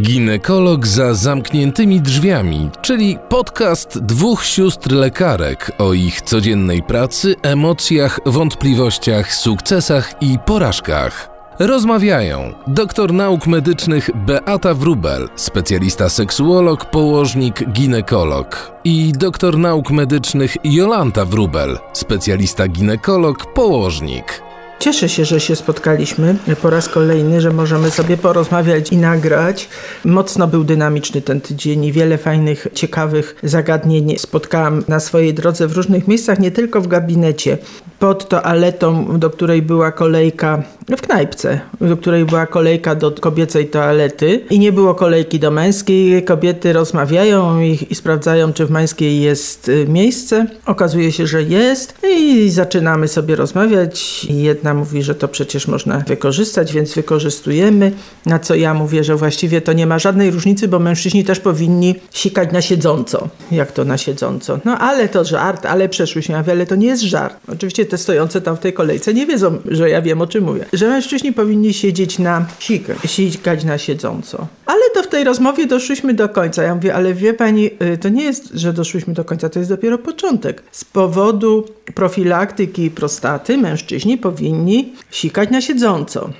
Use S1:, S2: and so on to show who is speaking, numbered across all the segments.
S1: Ginekolog za zamkniętymi drzwiami, czyli podcast dwóch sióstr lekarek o ich codziennej pracy, emocjach, wątpliwościach, sukcesach i porażkach. Rozmawiają doktor nauk medycznych Beata Wrubel, specjalista seksuolog, położnik, ginekolog i doktor nauk medycznych Jolanta Wrubel, specjalista ginekolog, położnik.
S2: Cieszę się, że się spotkaliśmy po raz kolejny, że możemy sobie porozmawiać i nagrać. Mocno był dynamiczny ten tydzień wiele fajnych, ciekawych zagadnień spotkałam na swojej drodze w różnych miejscach, nie tylko w gabinecie. Pod toaletą, do której była kolejka w knajpce, do której była kolejka do kobiecej toalety i nie było kolejki do męskiej. Kobiety rozmawiają i, i sprawdzają, czy w męskiej jest y, miejsce. Okazuje się, że jest i zaczynamy sobie rozmawiać. Jedna mówi, że to przecież można wykorzystać, więc wykorzystujemy. Na co ja mówię, że właściwie to nie ma żadnej różnicy, bo mężczyźni też powinni sikać na siedząco. Jak to na siedząco? No ale to żart, ale przeszłyśmy, a wiele to nie jest żart. Oczywiście te stojące tam w tej kolejce nie wiedzą, że ja wiem o czym mówię. Że mężczyźni powinni siedzieć na
S3: sikać,
S2: sikać na siedząco. Ale to w tej rozmowie doszłyśmy do końca. Ja mówię, ale wie pani, y, to nie jest, że doszłyśmy do końca, to jest dopiero początek. Z powodu profilaktyki prostaty mężczyźni powinni sikać na siedząco.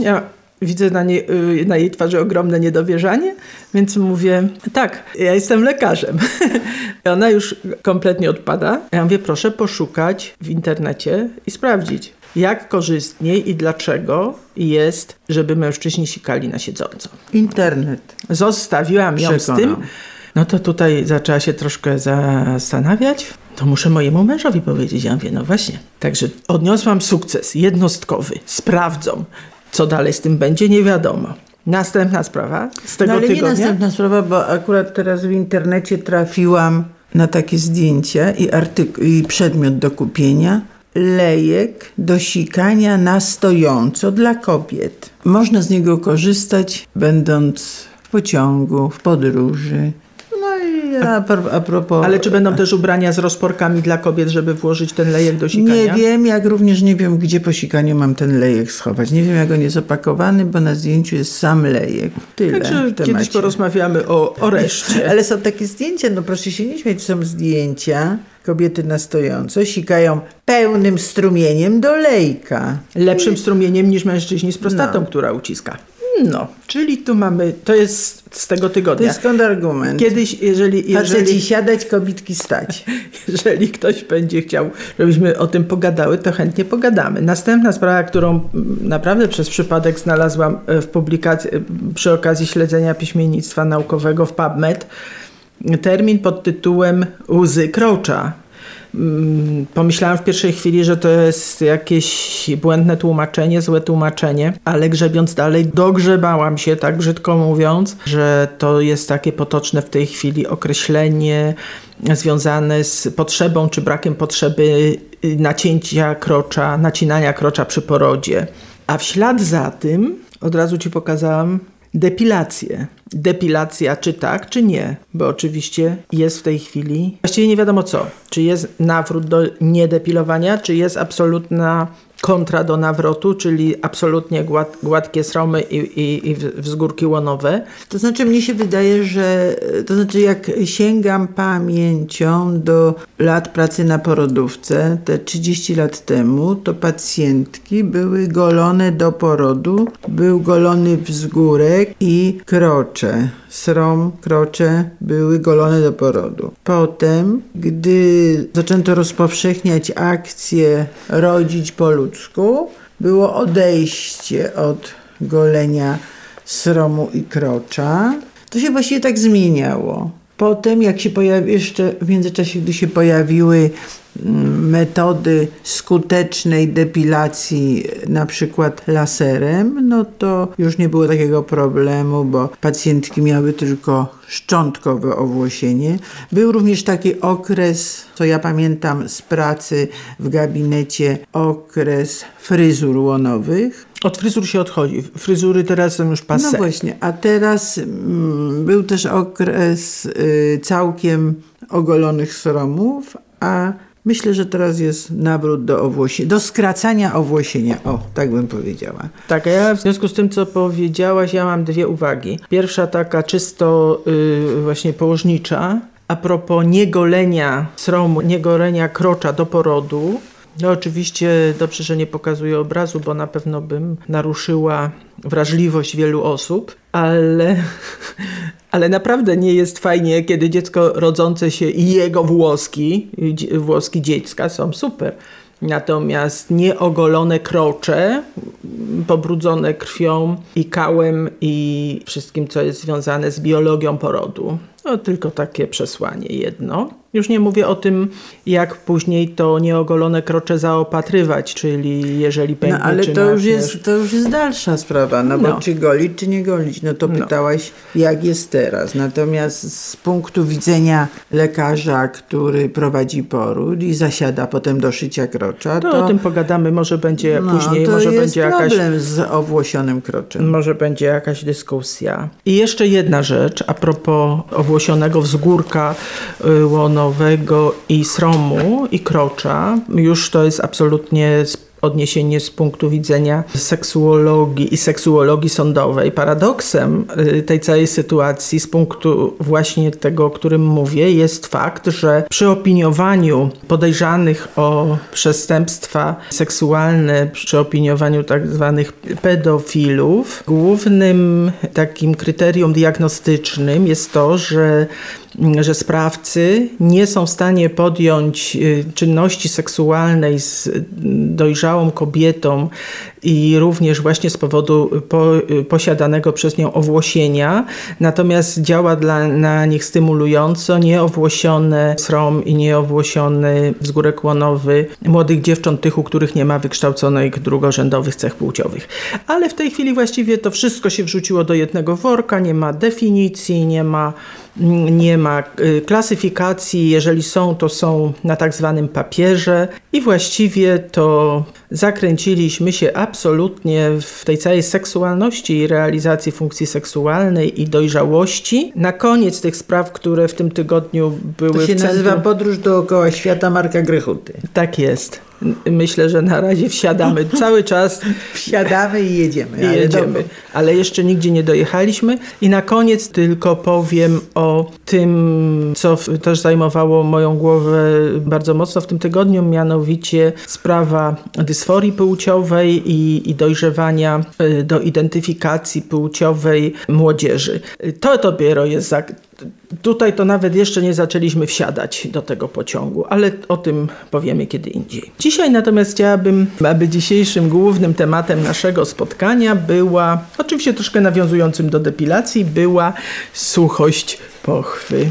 S2: Ja widzę na, nie, y, na, jej twarzy ogromne niedowierzanie, więc mówię, tak, ja jestem lekarzem. Ona już kompletnie odpada. Ja mówię, proszę poszukać w internecie i sprawdzić, jak korzystniej i dlaczego jest, żeby mężczyźni sikali na siedząco.
S3: Internet.
S2: Zostawiłam ją Przekonam. z tym. No to tutaj zaczęła się troszkę zastanawiać. To muszę mojemu mężowi powiedzieć. Ja mówię, no właśnie. Także odniosłam sukces jednostkowy. Sprawdzą. Co dalej z tym będzie, nie wiadomo. Następna sprawa z tego
S3: no, ale
S2: tygodnia.
S3: Nie następna sprawa, bo akurat teraz w internecie trafiłam na takie zdjęcia i, artyk- i przedmiot do kupienia lejek do sikania na stojąco dla kobiet. Można z niego korzystać będąc w pociągu, w podróży. I a, a propos...
S2: Ale czy będą też ubrania z rozporkami dla kobiet, żeby włożyć ten lejek do sikania?
S3: Nie wiem, jak również nie wiem, gdzie po sikaniu mam ten lejek schować. Nie wiem, jak on jest opakowany, bo na zdjęciu jest sam lejek. Tyle
S2: Także kiedyś porozmawiamy o, o reszcie.
S3: Ale są takie zdjęcia, no proszę się nie śmiać, są zdjęcia kobiety na stojąco sikają pełnym strumieniem do lejka.
S2: Lepszym strumieniem niż mężczyźni z prostatą, no. która uciska. No, czyli tu mamy, to jest z tego tygodnia. To
S3: jest kontrargument.
S2: Kiedyś, jeżeli...
S3: jeżeli Faceci siadać, kobitki stać.
S2: Jeżeli ktoś będzie chciał, żebyśmy o tym pogadamy, to chętnie pogadamy. Następna sprawa, którą naprawdę przez przypadek znalazłam e, w publikacji, e, przy okazji śledzenia piśmiennictwa naukowego w PubMed, termin pod tytułem Łzy Krocza. Mm, pomyślałam w pierwszej chwili, że to jest jakieś błędne tłumaczenie, złe tłumaczenie, ale grzebiąc dalej, dogrzebałam się, tak brzydko mówiąc, że to jest takie potoczne w tej chwili określenie związane z potrzebą czy brakiem potrzeby nacięcia krocza, nacinania krocza przy porodzie. A w ślad za tym, od razu Ci pokazałam depilację. Depilacja czy tak, czy nie, bo oczywiście jest w tej chwili, właściwie nie wiadomo co, czy jest nawrót do niedepilowania, czy jest absolutna kontra do nawrotu, czyli absolutnie gład, gładkie sromy i, i, i wzgórki łonowe.
S3: To znaczy mnie się wydaje, że to znaczy jak sięgam pamięcią do lat pracy na porodówce, te 30 lat temu, to pacjentki były golone do porodu, był golony wzgórek i krocze srom, krocze były golone do porodu. Potem, gdy zaczęto rozpowszechniać akcję rodzić po było odejście od golenia sromu i krocza. To się właściwie tak zmieniało. Potem, jak się pojawi, jeszcze w międzyczasie, gdy się pojawiły metody skutecznej depilacji, na przykład laserem, no to już nie było takiego problemu, bo pacjentki miały tylko szczątkowe owłosienie. Był również taki okres, co ja pamiętam z pracy w gabinecie, okres fryzur łonowych.
S2: Od fryzur się odchodzi. Fryzury teraz są już passe.
S3: No właśnie, a teraz mm, był też okres y, całkiem ogolonych sromów, a Myślę, że teraz jest nawrót do owłosienia, do skracania owłosienia. O, tak bym powiedziała.
S2: Tak, a ja w związku z tym, co powiedziałaś, ja mam dwie uwagi. Pierwsza taka czysto yy, właśnie położnicza. A propos niegolenia sromu, niegolenia krocza do porodu, no oczywiście dobrze, że nie pokazuję obrazu, bo na pewno bym naruszyła wrażliwość wielu osób, ale, ale naprawdę nie jest fajnie, kiedy dziecko rodzące się i jego włoski, włoski dziecka są super. Natomiast nieogolone krocze, pobrudzone krwią i kałem i wszystkim, co jest związane z biologią porodu. No, tylko takie przesłanie jedno. Już nie mówię o tym, jak później to nieogolone krocze zaopatrywać, czyli jeżeli pęknie,
S3: No ale to już, jest, to już jest dalsza sprawa, no bo
S2: No.
S3: czy golić, czy nie golić, no to
S2: No.
S3: pytałaś, jak jest teraz. Natomiast z punktu widzenia lekarza, który prowadzi poród i zasiada potem do szycia krocza,
S2: To,
S3: to,
S2: o tym pogadamy, może będzie
S3: no,
S2: później, może będzie jakaś
S3: problem z owłosionym kroczem.
S2: Może będzie jakaś dyskusja. I jeszcze jedna rzecz a propos owłosionego wzgórka y, łonowego i sromu i krocza. Już to jest absolutnie odniesienie z punktu widzenia seksuologii i seksuologii sądowej. Paradoksem y, tej całej sytuacji z punktu właśnie tego, o którym mówię, jest fakt, że przy opiniowaniu podejrzanych o przestępstwa seksualne, przy opiniowaniu tak zwanych pedofilów, głównym takim kryterium diagnostycznym jest to, że że sprawcy nie są w stanie podjąć y, czynności seksualnej z dojrzałą kobietą i również właśnie z powodu po, y, posiadanego przez nią owłosienia, natomiast działa dla, na nich stymulująco nieowłosione srom i nieowłosiony wzgórek łonowy młodych dziewcząt, tych, u których nie ma wykształconych drugorzędowych cech płciowych. Ale w tej chwili właściwie to wszystko się wrzuciło do jednego worka, nie ma definicji, nie ma nie ma y, klasyfikacji, jeżeli są, to są na tak zwanym papierze i właściwie to zakręciliśmy się absolutnie w tej całej seksualności i realizacji funkcji seksualnej i dojrzałości. Na koniec tych spraw, które w tym tygodniu były
S3: To się
S2: w centrum...
S3: nazywa podróż dookoła świata Marka Grychuty.
S2: Tak jest. Myślę, że na razie wsiadamy cały czas
S3: Wsiadamy i jedziemy.
S2: i
S3: ale
S2: jedziemy, ale jeszcze nigdzie nie dojechaliśmy. I na koniec tylko powiem o tym, co też zajmowało moją głowę bardzo mocno w tym tygodniu, mianowicie sprawa dysforii płciowej i, i dojrzewania y, do identyfikacji płciowej młodzieży. To dopiero jest Tutaj to nawet jeszcze nie zaczęliśmy wsiadać do tego pociągu, ale o tym powiemy kiedy indziej. Dzisiaj natomiast chciałabym, aby dzisiejszym głównym tematem naszego spotkania była, oczywiście troszkę nawiązującym do depilacji, była suchość pochwy.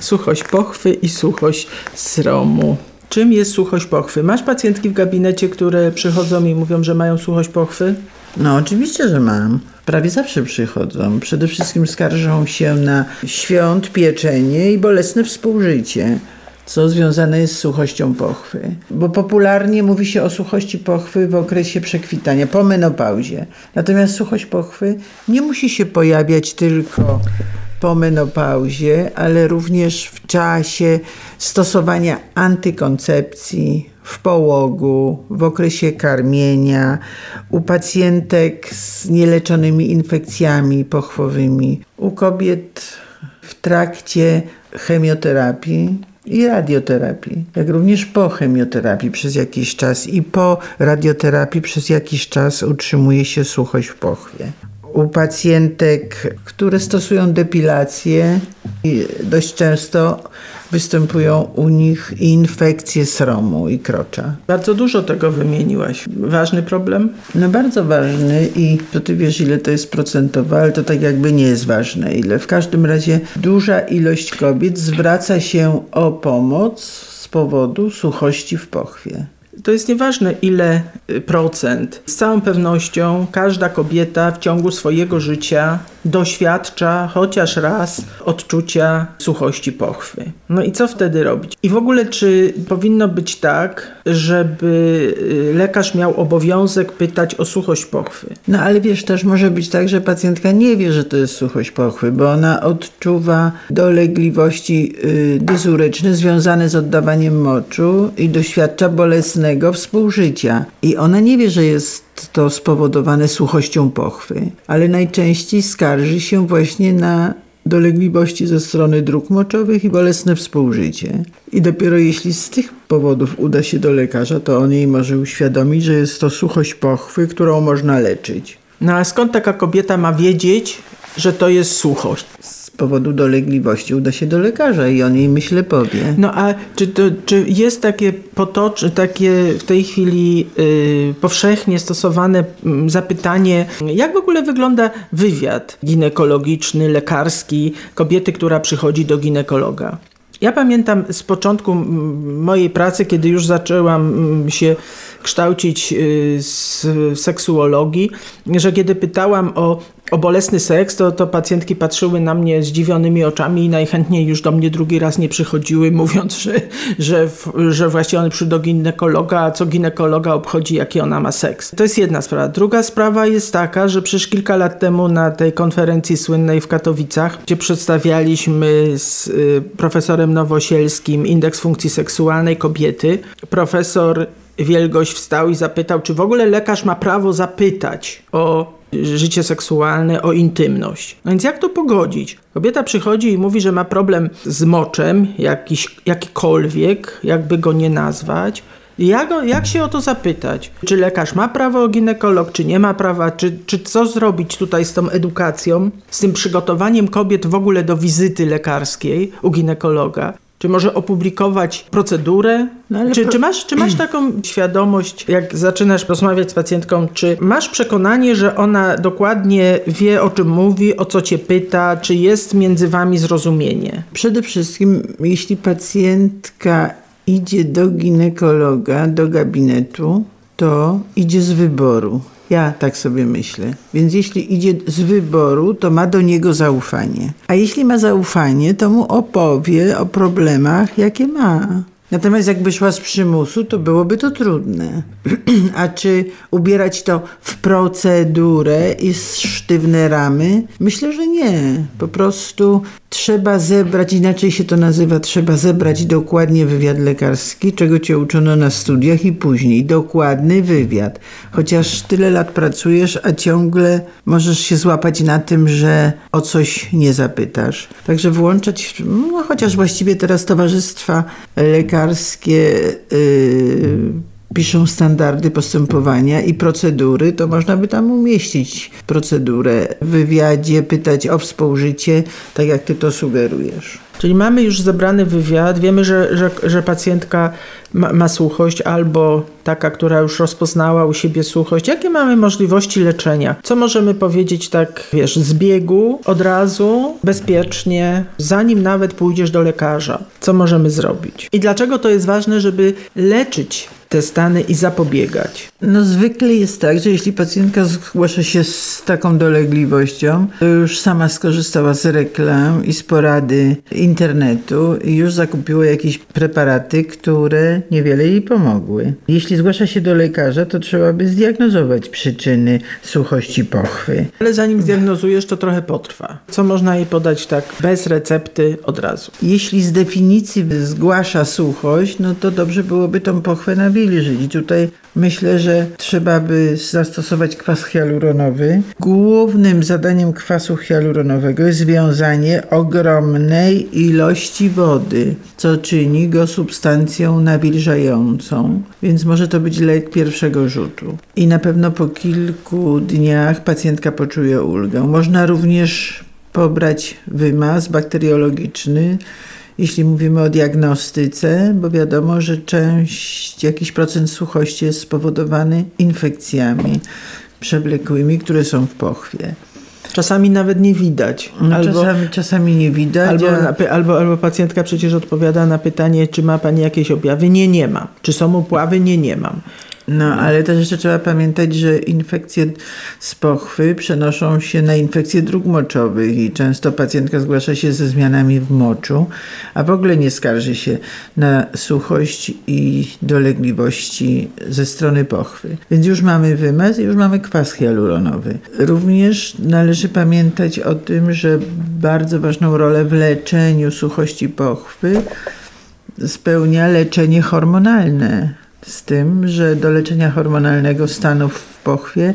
S2: Suchość pochwy i suchość sromu. Czym jest suchość pochwy? Masz pacjentki w gabinecie, które przychodzą i mówią, że mają suchość pochwy?
S3: No oczywiście, że mam. Prawie zawsze przychodzą. Przede wszystkim skarżą się na świąt, pieczenie i bolesne współżycie, co związane jest z suchością pochwy. Bo popularnie mówi się o suchości pochwy w okresie przekwitania, po menopauzie. Natomiast suchość pochwy nie musi się pojawiać tylko po menopauzie, ale również w czasie stosowania antykoncepcji, w połogu, w okresie karmienia, u pacjentek z nieleczonymi infekcjami pochwowymi, u kobiet w trakcie chemioterapii i radioterapii, jak również po chemioterapii przez jakiś czas i po radioterapii przez jakiś czas utrzymuje się suchość w pochwie. U pacjentek, które stosują depilację, dość często występują u nich infekcje sromu i krocza.
S2: Bardzo dużo tego wymieniłaś. Ważny problem?
S3: No bardzo ważny i to ty wiesz ile to jest procentowo, ale to tak jakby nie jest ważne ile. W każdym razie duża ilość kobiet zwraca się o pomoc z powodu suchości w pochwie.
S2: To jest nieważne ile y, procent. Z całą pewnością każda kobieta w ciągu swojego życia doświadcza chociaż raz odczucia suchości pochwy. No i co wtedy robić? I w ogóle czy powinno być tak, żeby y, lekarz miał obowiązek pytać o suchość pochwy?
S3: No ale wiesz, też może być tak, że pacjentka nie wie, że to jest suchość pochwy, bo ona odczuwa dolegliwości y, dyzuryczne związane z oddawaniem moczu i doświadcza współżycia. I ona nie wie, że jest to spowodowane suchością pochwy, ale najczęściej skarży się właśnie na dolegliwości ze strony dróg moczowych i bolesne współżycie. I dopiero jeśli z tych powodów uda się do lekarza, to on jej może uświadomić, że jest to suchość pochwy, którą można leczyć.
S2: No a skąd taka kobieta ma wiedzieć, że to jest suchość?
S3: powodu dolegliwości uda się do lekarza i on jej myślę powie.
S2: No a czy, to, czy jest takie potoczne, takie w tej chwili y, powszechnie stosowane mm, zapytanie, jak w ogóle wygląda wywiad ginekologiczny, lekarski kobiety, która przychodzi do ginekologa? Ja pamiętam z początku mojej pracy, kiedy już zaczęłam się kształcić y, z seksuologii, że kiedy pytałam o o bolesny seks, to, to pacjentki patrzyły na mnie zdziwionymi oczami i najchętniej już do mnie drugi raz nie przychodziły, mówiąc, że, że, że właściwie one przyjdą do ginekologa, a co ginekologa obchodzi, jaki ona ma seks. To jest jedna sprawa. Druga sprawa jest taka, że przecież kilka lat temu na tej konferencji słynnej w Katowicach, gdzie przedstawialiśmy z y, profesorem Nowosielskim indeks funkcji seksualnej kobiety, profesor Wielgoś wstał i zapytał, czy w ogóle lekarz ma prawo zapytać o życie seksualne, o intymność. No więc jak to pogodzić? Kobieta przychodzi i mówi, że ma problem z moczem, jakiś, jakikolwiek, jakby go nie nazwać. Jak, jak się o to zapytać? Czy lekarz ma prawo, ginekolog, czy nie ma prawa? Czy, czy co zrobić tutaj z tą edukacją, z tym przygotowaniem kobiet w ogóle do wizyty lekarskiej u ginekologa? Czy może opublikować procedurę? No czy, czy, masz, czy masz taką świadomość, jak zaczynasz rozmawiać z pacjentką, czy masz przekonanie, że ona dokładnie wie, o czym mówi, o co cię pyta, czy jest między wami zrozumienie?
S3: Przede wszystkim, jeśli pacjentka idzie do ginekologa, do gabinetu, to idzie z wyboru. Ja tak sobie myślę. Więc jeśli idzie z wyboru, to ma do niego zaufanie. A jeśli ma zaufanie, to mu opowie o problemach, jakie ma. Natomiast jakby szła z przymusu, to byłoby to trudne. A czy ubierać to w procedurę i sztywne ramy? Myślę, że nie. Po prostu trzeba zebrać, inaczej się to nazywa, trzeba zebrać dokładnie wywiad lekarski, czego cię uczono na studiach i później. Dokładny wywiad. Chociaż tyle lat pracujesz, a ciągle możesz się złapać na tym, że o coś nie zapytasz. Także włączać, no chociaż właściwie teraz towarzystwa lekarskie. Yy, piszą standardy postępowania i procedury, to można by tam umieścić procedurę w wywiadzie, pytać o współżycie, tak jak ty to sugerujesz.
S2: Czyli mamy już zebrany wywiad, wiemy, że, że, że pacjentka ma, ma suchość albo taka, która już rozpoznała u siebie suchość. Jakie mamy możliwości leczenia? Co możemy powiedzieć tak, wiesz, z biegu, od razu, bezpiecznie, zanim nawet pójdziesz do lekarza? Co możemy zrobić? I dlaczego to jest ważne, żeby leczyć te stany i zapobiegać?
S3: No zwykle jest tak, że jeśli pacjentka zgłasza się z taką dolegliwością, to już sama skorzystała z reklam i z porady internetu i już zakupiła jakieś preparaty, które niewiele jej pomogły. Jeśli zgłasza się do lekarza, to trzeba by zdiagnozować przyczyny suchości pochwy.
S2: Ale zanim zdiagnozujesz, to trochę potrwa. Co można jej podać tak bez recepty od razu?
S3: Jeśli z definicji zgłasza suchość, no to dobrze byłoby tą pochwę nawilżyć. I tutaj myślę, że trzeba by zastosować kwas hialuronowy. Głównym zadaniem kwasu hialuronowego jest związanie ogromnej ilości wody, co czyni go substancją nawilżającą, więc może to być lek pierwszego rzutu. I na pewno po kilku dniach pacjentka poczuje ulgę. Można również pobrać wymaz bakteriologiczny, jeśli mówimy o diagnostyce, bo wiadomo, że część, jakiś procent suchości jest spowodowany infekcjami przewlekłymi, które są w pochwie.
S2: Czasami nawet nie widać.
S3: No, albo, czasami, czasami nie widać.
S2: Albo, a... albo, albo pacjentka przecież odpowiada na pytanie, czy ma pani jakieś objawy? Nie, nie mam. Czy są upławy? Nie, nie mam.
S3: No, ale też jeszcze trzeba pamiętać, że infekcje z pochwy przenoszą się na infekcje dróg moczowych i często pacjentka zgłasza się ze zmianami w moczu, a w ogóle nie skarży się na suchość i dolegliwości ze strony pochwy. Więc już mamy wymaz i już mamy kwas hialuronowy. Również należy pamiętać o tym, że bardzo ważną rolę w leczeniu suchości pochwy spełnia leczenie hormonalne z tym, że do leczenia hormonalnego stanów w pochwie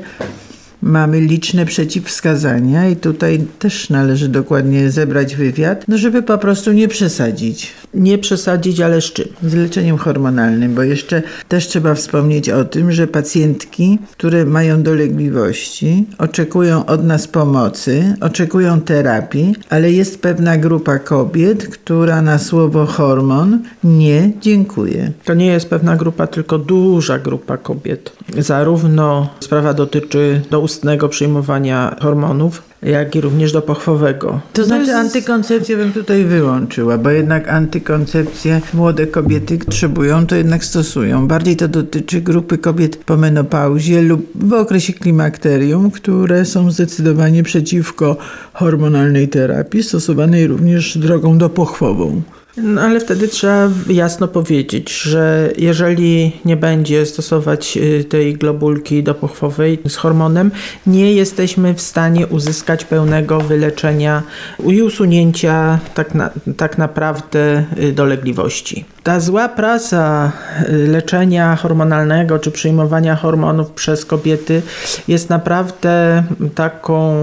S3: mamy liczne przeciwwskazania i tutaj też należy dokładnie zebrać wywiad, no żeby po prostu nie przesadzić.
S2: Nie przesadzić, ale z czym?
S3: Z leczeniem hormonalnym, bo jeszcze też trzeba wspomnieć o tym, że pacjentki, które mają dolegliwości, oczekują od nas pomocy, oczekują terapii, ale jest pewna grupa kobiet, która na słowo hormon nie dziękuję.
S2: To nie jest pewna grupa, tylko duża grupa kobiet. Zarówno sprawa dotyczy do ustnego przyjmowania hormonów, jak i również do pochwowego.
S3: To znaczy jest... antykoncepcję bym tutaj wyłączyła, bo jednak antykoncepcję młode kobiety potrzebują, to jednak stosują. Bardziej to dotyczy grupy kobiet po menopauzie lub w okresie klimakterium, które są zdecydowanie przeciwko hormonalnej terapii, stosowanej również drogą dopochwową.
S2: No ale wtedy trzeba jasno powiedzieć, że jeżeli nie będzie stosować y, tej globulki dopochwowej z hormonem, nie jesteśmy w stanie uzyskać pełnego wyleczenia i usunięcia tak, na, tak naprawdę y, dolegliwości. Ta zła prasa y, leczenia hormonalnego czy przyjmowania hormonów przez kobiety jest naprawdę taką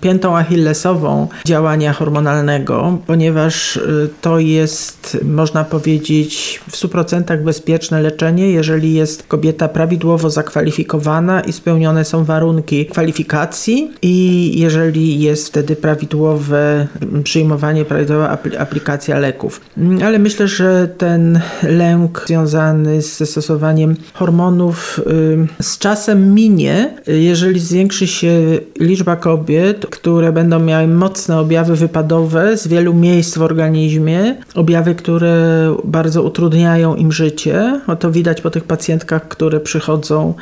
S2: piętą achillesową działania hormonalnego, ponieważ to jest jest, można powiedzieć, w 100% bezpieczne leczenie, jeżeli jest kobieta prawidłowo zakwalifikowana i spełnione są warunki kwalifikacji i jeżeli jest wtedy prawidłowe przyjmowanie, prawidłowa aplikacja leków. Ale myślę, że ten lęk związany ze stosowaniem hormonów y, z czasem minie, jeżeli zwiększy się liczba kobiet, które będą miały mocne objawy wypadowe z wielu miejsc w organizmie, objawy, które bardzo utrudniają im życie. O to widać po tych pacjentkach, które przychodzą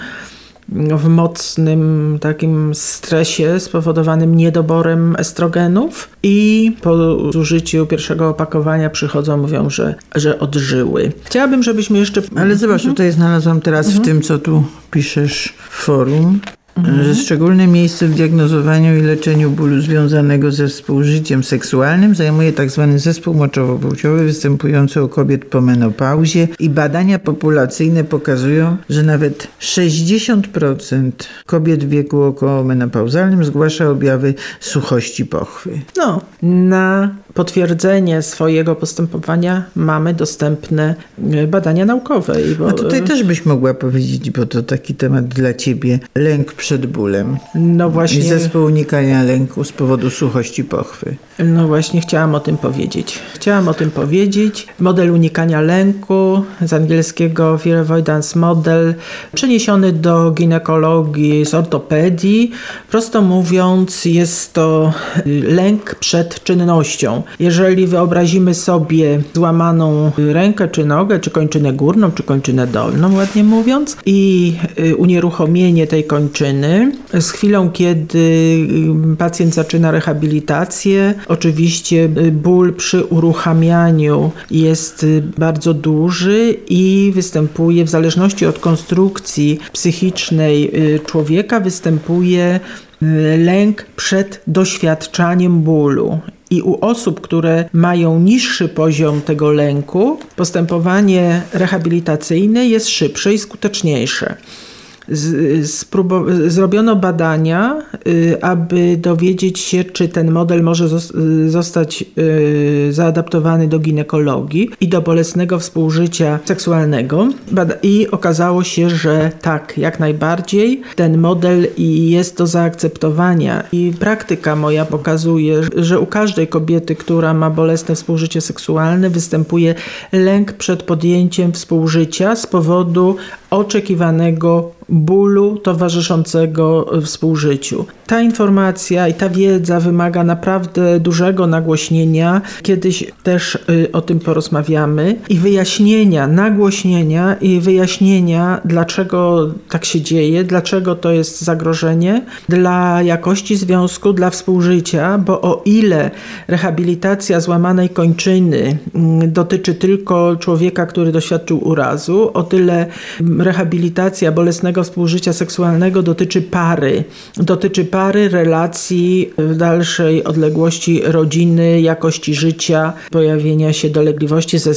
S2: w mocnym takim stresie spowodowanym niedoborem estrogenów i po zużyciu pierwszego opakowania przychodzą, mówią, że, że odżyły. Chciałabym, żebyśmy jeszcze...
S3: Ale zobacz, mhm. tutaj znalazłam teraz mhm. w tym, co tu piszesz w forum, Mhm. że szczególne miejsce w diagnozowaniu i leczeniu bólu związanego ze współżyciem seksualnym zajmuje tzw. Tak zespół moczowo-płciowy występujący u kobiet po menopauzie i badania populacyjne pokazują, że nawet 60% kobiet w wieku okołomenopauzalnym zgłasza objawy suchości pochwy.
S2: No, na potwierdzenie swojego postępowania mamy dostępne e, badania naukowe.
S3: Bo... A tutaj też byś mogła powiedzieć, bo to taki temat dla ciebie, lęk przed bólem. No właśnie. I zespół unikania lęku z powodu suchości pochwy.
S2: No właśnie chciałam o tym powiedzieć. Chciałam o tym powiedzieć. Model unikania lęku z angielskiego Fear Avoidance Model przeniesiony do ginekologii z ortopedii. Prosto mówiąc jest to y, lęk przed czynnością. Jeżeli wyobrazimy sobie złamaną rękę czy nogę, czy kończynę górną, czy kończynę dolną, ładnie mówiąc, i y, unieruchomienie tej kończyny z chwilą, kiedy y, pacjent zaczyna rehabilitację, oczywiście ból przy uruchamianiu jest bardzo duży i występuje w zależności od konstrukcji psychicznej człowieka, występuje lęk przed doświadczaniem bólu. I u osób, które mają niższy poziom tego lęku, postępowanie rehabilitacyjne jest szybsze i skuteczniejsze zrobiono badania, y, aby dowiedzieć się, czy ten model może zostać y, zaadaptowany do ginekologii i do bolesnego współżycia seksualnego. I okazało się, że tak, jak najbardziej ten model jest do zaakceptowania. I praktyka moja pokazuje, że u każdej kobiety, która ma bolesne współżycie seksualne, występuje lęk przed podjęciem współżycia z powodu oczekiwanego bólu towarzyszącego współżyciu. Ta informacja i ta wiedza wymaga naprawdę dużego nagłośnienia. Kiedyś też y, o tym porozmawiamy i wyjaśnienia, nagłośnienia i wyjaśnienia, dlaczego tak się dzieje, dlaczego to jest zagrożenie dla jakości związku, dla współżycia, bo o ile rehabilitacja złamanej kończyny mm, dotyczy tylko człowieka, który doświadczył urazu, o tyle rehabilitacja bolesnego współżycia seksualnego dotyczy pary. Dotyczy pary, relacji, w dalszej odległości rodziny, jakości życia, pojawienia się dolegliwości ze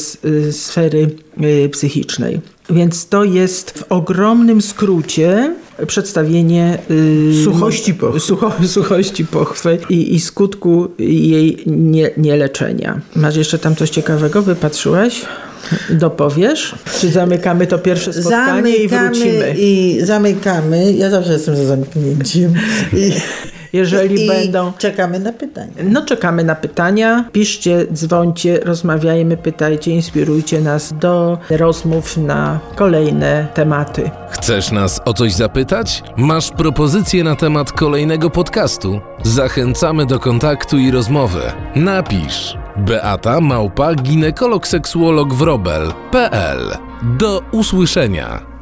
S2: sfery y, psychicznej. Więc to jest w ogromnym skrócie przedstawienie
S3: yy, suchości pochwy,
S2: sucho, suchości pochwy i, i skutku jej nie, nieleczenia. Masz jeszcze tam coś ciekawego? Wypatrzyłaś? Dopowiesz? Czy zamykamy to pierwsze spotkanie zamykamy i wrócimy?
S3: I zamykamy. Ja zawsze jestem za zamknięciem. I
S2: jeżeli I będą.
S3: Czekamy na pytania.
S2: No, czekamy na pytania. Piszcie, dzwońcie, rozmawiajmy, pytajcie, inspirujcie nas do rozmów na kolejne tematy.
S1: Chcesz nas o coś zapytać? Masz propozycję na temat kolejnego podcastu? Zachęcamy do kontaktu i rozmowy. Napisz Beata Małpa, ginekolog seksuolog wrobel.pl. Do usłyszenia.